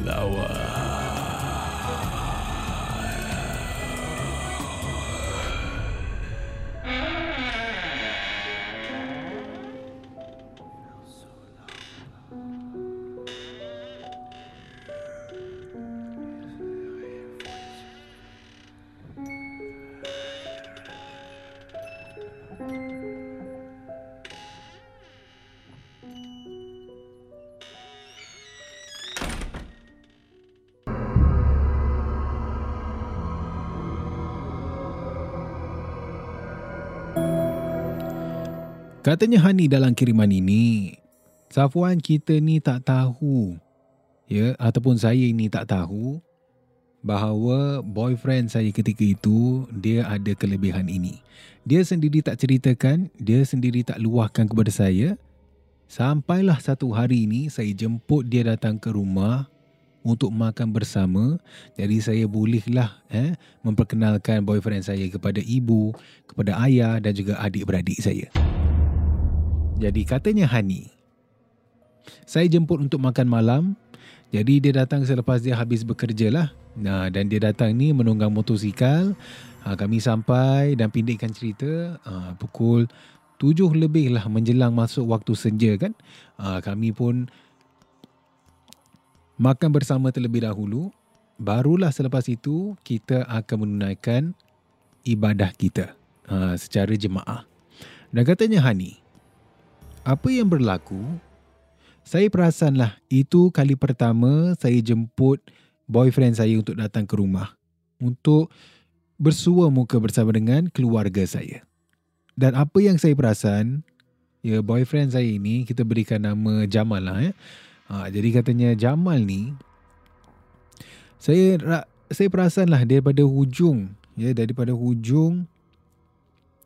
Lower. Katanya Hani dalam kiriman ini, Safwan kita ni tak tahu, ya, ataupun saya ini tak tahu bahawa boyfriend saya ketika itu dia ada kelebihan ini. Dia sendiri tak ceritakan, dia sendiri tak luahkan kepada saya. Sampailah satu hari ini saya jemput dia datang ke rumah untuk makan bersama. Jadi saya bolehlah eh, memperkenalkan boyfriend saya kepada ibu, kepada ayah dan juga adik-beradik saya. Jadi katanya Hani. Saya jemput untuk makan malam. Jadi dia datang selepas dia habis bekerja lah. Nah, dan dia datang ni menunggang motosikal. Ha, kami sampai dan pindikkan cerita. Ha, pukul tujuh lebih lah menjelang masuk waktu senja kan. Ha, kami pun makan bersama terlebih dahulu. Barulah selepas itu kita akan menunaikan ibadah kita ha, secara jemaah. Dan katanya Hani, apa yang berlaku, saya perasanlah itu kali pertama saya jemput boyfriend saya untuk datang ke rumah untuk bersua muka bersama dengan keluarga saya. Dan apa yang saya perasan, ya boyfriend saya ini kita berikan nama Jamal lah ya. Ha, jadi katanya Jamal ni saya saya perasanlah daripada hujung ya daripada hujung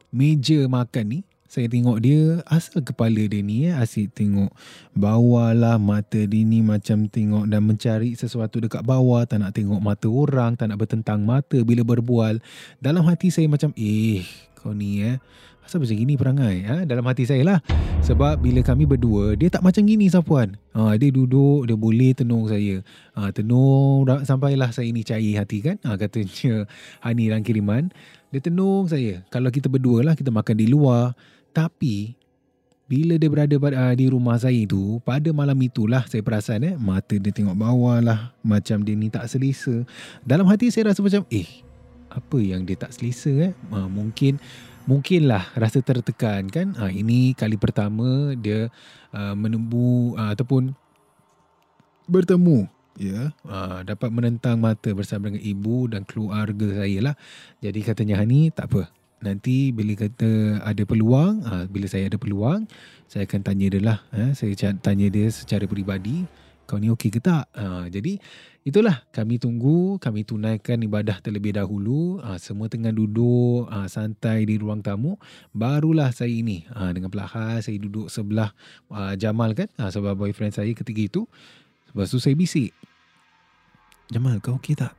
meja makan ni saya tengok dia asal kepala dia ni ya asyik tengok bawah lah mata dia ni macam tengok dan mencari sesuatu dekat bawah tak nak tengok mata orang tak nak bertentang mata bila berbual. Dalam hati saya macam eh kau ni eh asal macam gini perangai ha? dalam hati saya lah. Sebab bila kami berdua dia tak macam gini Sapuan ha, dia duduk dia boleh tenung saya. Ha, tenung sampailah saya ni cair hati kan? Ha, katanya Hani dalam kiriman. Dia tenung saya. Kalau kita berdua lah kita makan di luar tapi bila dia berada pada, uh, di rumah saya itu, pada malam itulah saya perasan eh, mata dia tengok bawah lah. Macam dia ni tak selesa. Dalam hati saya rasa macam, eh, apa yang dia tak selesa eh? Uh, mungkin, mungkinlah rasa tertekan kan. Uh, ini kali pertama dia uh, menembu uh, ataupun bertemu ya yeah, uh, dapat menentang mata bersama dengan ibu dan keluarga saya lah jadi katanya Hani tak apa nanti bila kata ada peluang, ha, bila saya ada peluang, saya akan tanya dia lah. Ha, saya tanya dia secara peribadi, kau ni okey ke tak? Ha, jadi itulah kami tunggu, kami tunaikan ibadah terlebih dahulu. Ha, semua tengah duduk ha, santai di ruang tamu. Barulah saya ini ha, dengan perlahan saya duduk sebelah ha, Jamal kan, ha, sebab boyfriend saya ketika itu. Lepas tu saya bisik. Jamal kau okey tak?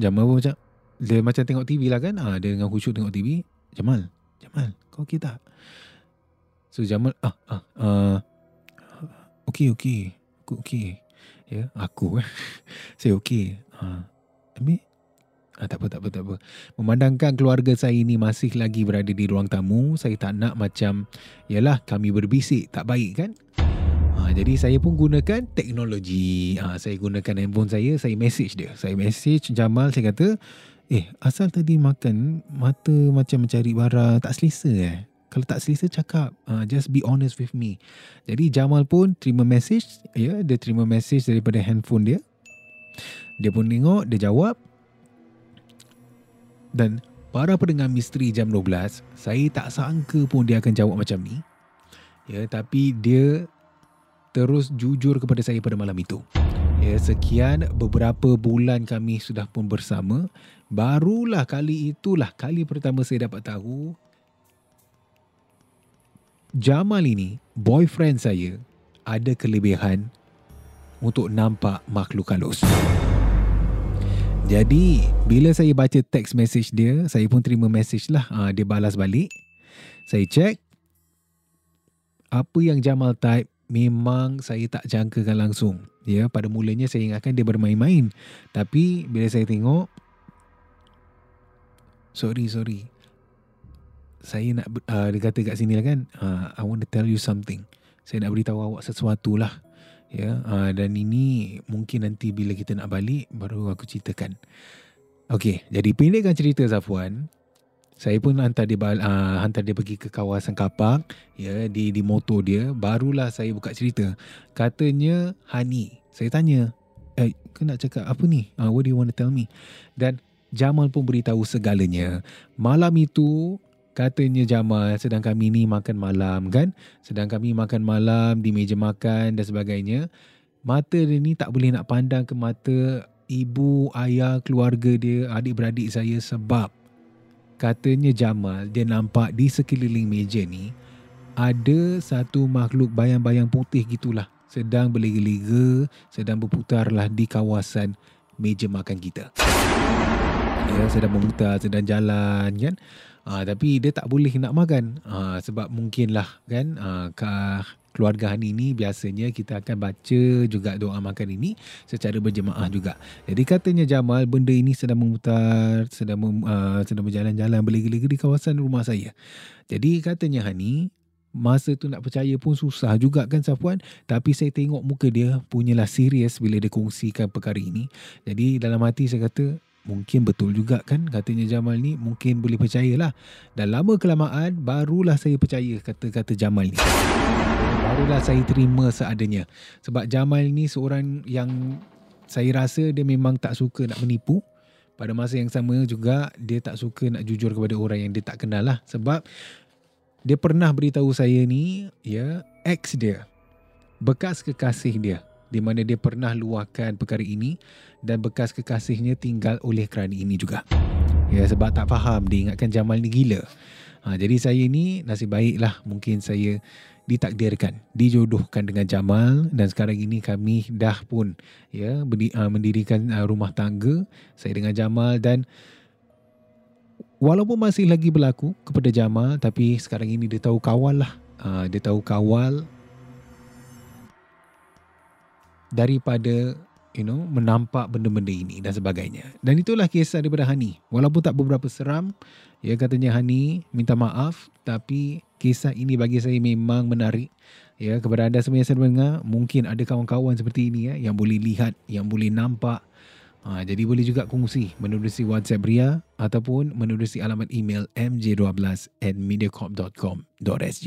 Jamal pun macam, dia macam tengok TV lah kan? Ah dia dengan khusyuk tengok TV Jamal Jamal kau okey tak? So Jamal ah ah uh, okey okey. Aku okey. Ya yeah, aku saya okey. Ah uh, Ah, tak apa, tak apa, tak apa. Memandangkan keluarga saya ini masih lagi berada di ruang tamu, saya tak nak macam, yalah kami berbisik, tak baik kan? Ha, Ha, jadi saya pun gunakan teknologi. Ha, saya gunakan handphone saya, saya message dia. Saya message Jamal, saya kata, eh asal tadi makan mata macam mencari barang tak selesa eh. Kalau tak selesa cakap, uh, just be honest with me. Jadi Jamal pun terima message, ya, yeah, dia terima message daripada handphone dia. Dia pun tengok, dia jawab. Dan para pendengar misteri jam 12, saya tak sangka pun dia akan jawab macam ni. Ya, tapi dia terus jujur kepada saya pada malam itu. Ya, sekian beberapa bulan kami sudah pun bersama. Barulah kali itulah kali pertama saya dapat tahu Jamal ini, boyfriend saya, ada kelebihan untuk nampak makhluk halus. Jadi, bila saya baca teks message dia, saya pun terima message lah. Ha, dia balas balik. Saya check. Apa yang Jamal type, memang saya tak jangkakan langsung. Ya, pada mulanya saya ingatkan dia bermain-main. Tapi bila saya tengok sorry sorry. Saya nak uh, dia kata kat sini lah kan, uh, I want to tell you something. Saya nak beritahu awak sesuatu lah. Ya, uh, dan ini mungkin nanti bila kita nak balik baru aku ceritakan. Okey, jadi pendekkan cerita Zafwan, saya pun hantar dia uh, hantar dia pergi ke kawasan kapak ya di di motor dia barulah saya buka cerita katanya Hani saya tanya eh kau nak cakap apa ni uh, what do you want to tell me dan Jamal pun beritahu segalanya. Malam itu katanya Jamal sedang kami ni makan malam kan? Sedang kami makan malam di meja makan dan sebagainya. Mata dia ni tak boleh nak pandang ke mata ibu ayah keluarga dia adik-beradik saya sebab katanya Jamal dia nampak di sekeliling meja ni ada satu makhluk bayang-bayang putih gitulah sedang berlega-lega sedang berputarlah di kawasan meja makan kita. Ya, sedang memutar, sedang jalan kan. Ha, tapi dia tak boleh nak makan. Ha, sebab mungkinlah kan ha, keluarga Hani ini biasanya kita akan baca juga doa makan ini secara berjemaah juga. Jadi katanya Jamal benda ini sedang memutar, sedang mem, uh, sedang berjalan-jalan berlega-lega di kawasan rumah saya. Jadi katanya Hani Masa tu nak percaya pun susah juga kan Safwan Tapi saya tengok muka dia Punyalah serius bila dia kongsikan perkara ini Jadi dalam hati saya kata Mungkin betul juga kan katanya Jamal ni Mungkin boleh percayalah Dan lama kelamaan Barulah saya percaya kata-kata Jamal ni barulah saya terima seadanya. Sebab Jamal ni seorang yang saya rasa dia memang tak suka nak menipu. Pada masa yang sama juga dia tak suka nak jujur kepada orang yang dia tak kenal lah. Sebab dia pernah beritahu saya ni, ya, ex dia, bekas kekasih dia, di mana dia pernah luahkan perkara ini dan bekas kekasihnya tinggal oleh kerana ini juga. Ya, sebab tak faham dia ingatkan Jamal ni gila. Ha, jadi saya ni nasib baiklah mungkin saya ditakdirkan, dijodohkan dengan Jamal dan sekarang ini kami dah pun ya uh, mendirikan uh, rumah tangga saya dengan Jamal dan walaupun masih lagi berlaku kepada Jamal tapi sekarang ini dia tahu kawal lah uh, dia tahu kawal daripada you know menampak benda-benda ini dan sebagainya dan itulah kisah daripada Hani walaupun tak beberapa seram ya katanya Hani minta maaf tapi kisah ini bagi saya memang menarik. Ya, kepada anda semua yang sedang mendengar, mungkin ada kawan-kawan seperti ini ya, yang boleh lihat, yang boleh nampak. Ha, jadi boleh juga kongsi menerusi WhatsApp Ria ataupun menerusi alamat email mj12 at mediacorp.com.sg.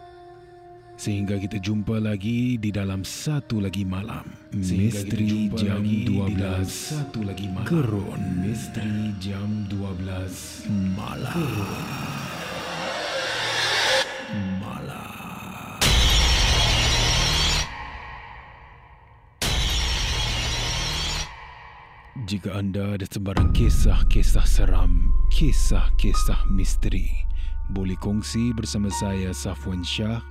Sehingga kita jumpa lagi di dalam satu lagi malam. Misteri Jam 12 satu lagi malam. Gerun Misteri Jam 12 Malam. Gerun. Jika anda ada sebarang kisah-kisah seram, kisah-kisah misteri, boleh kongsi bersama saya Safwan Shah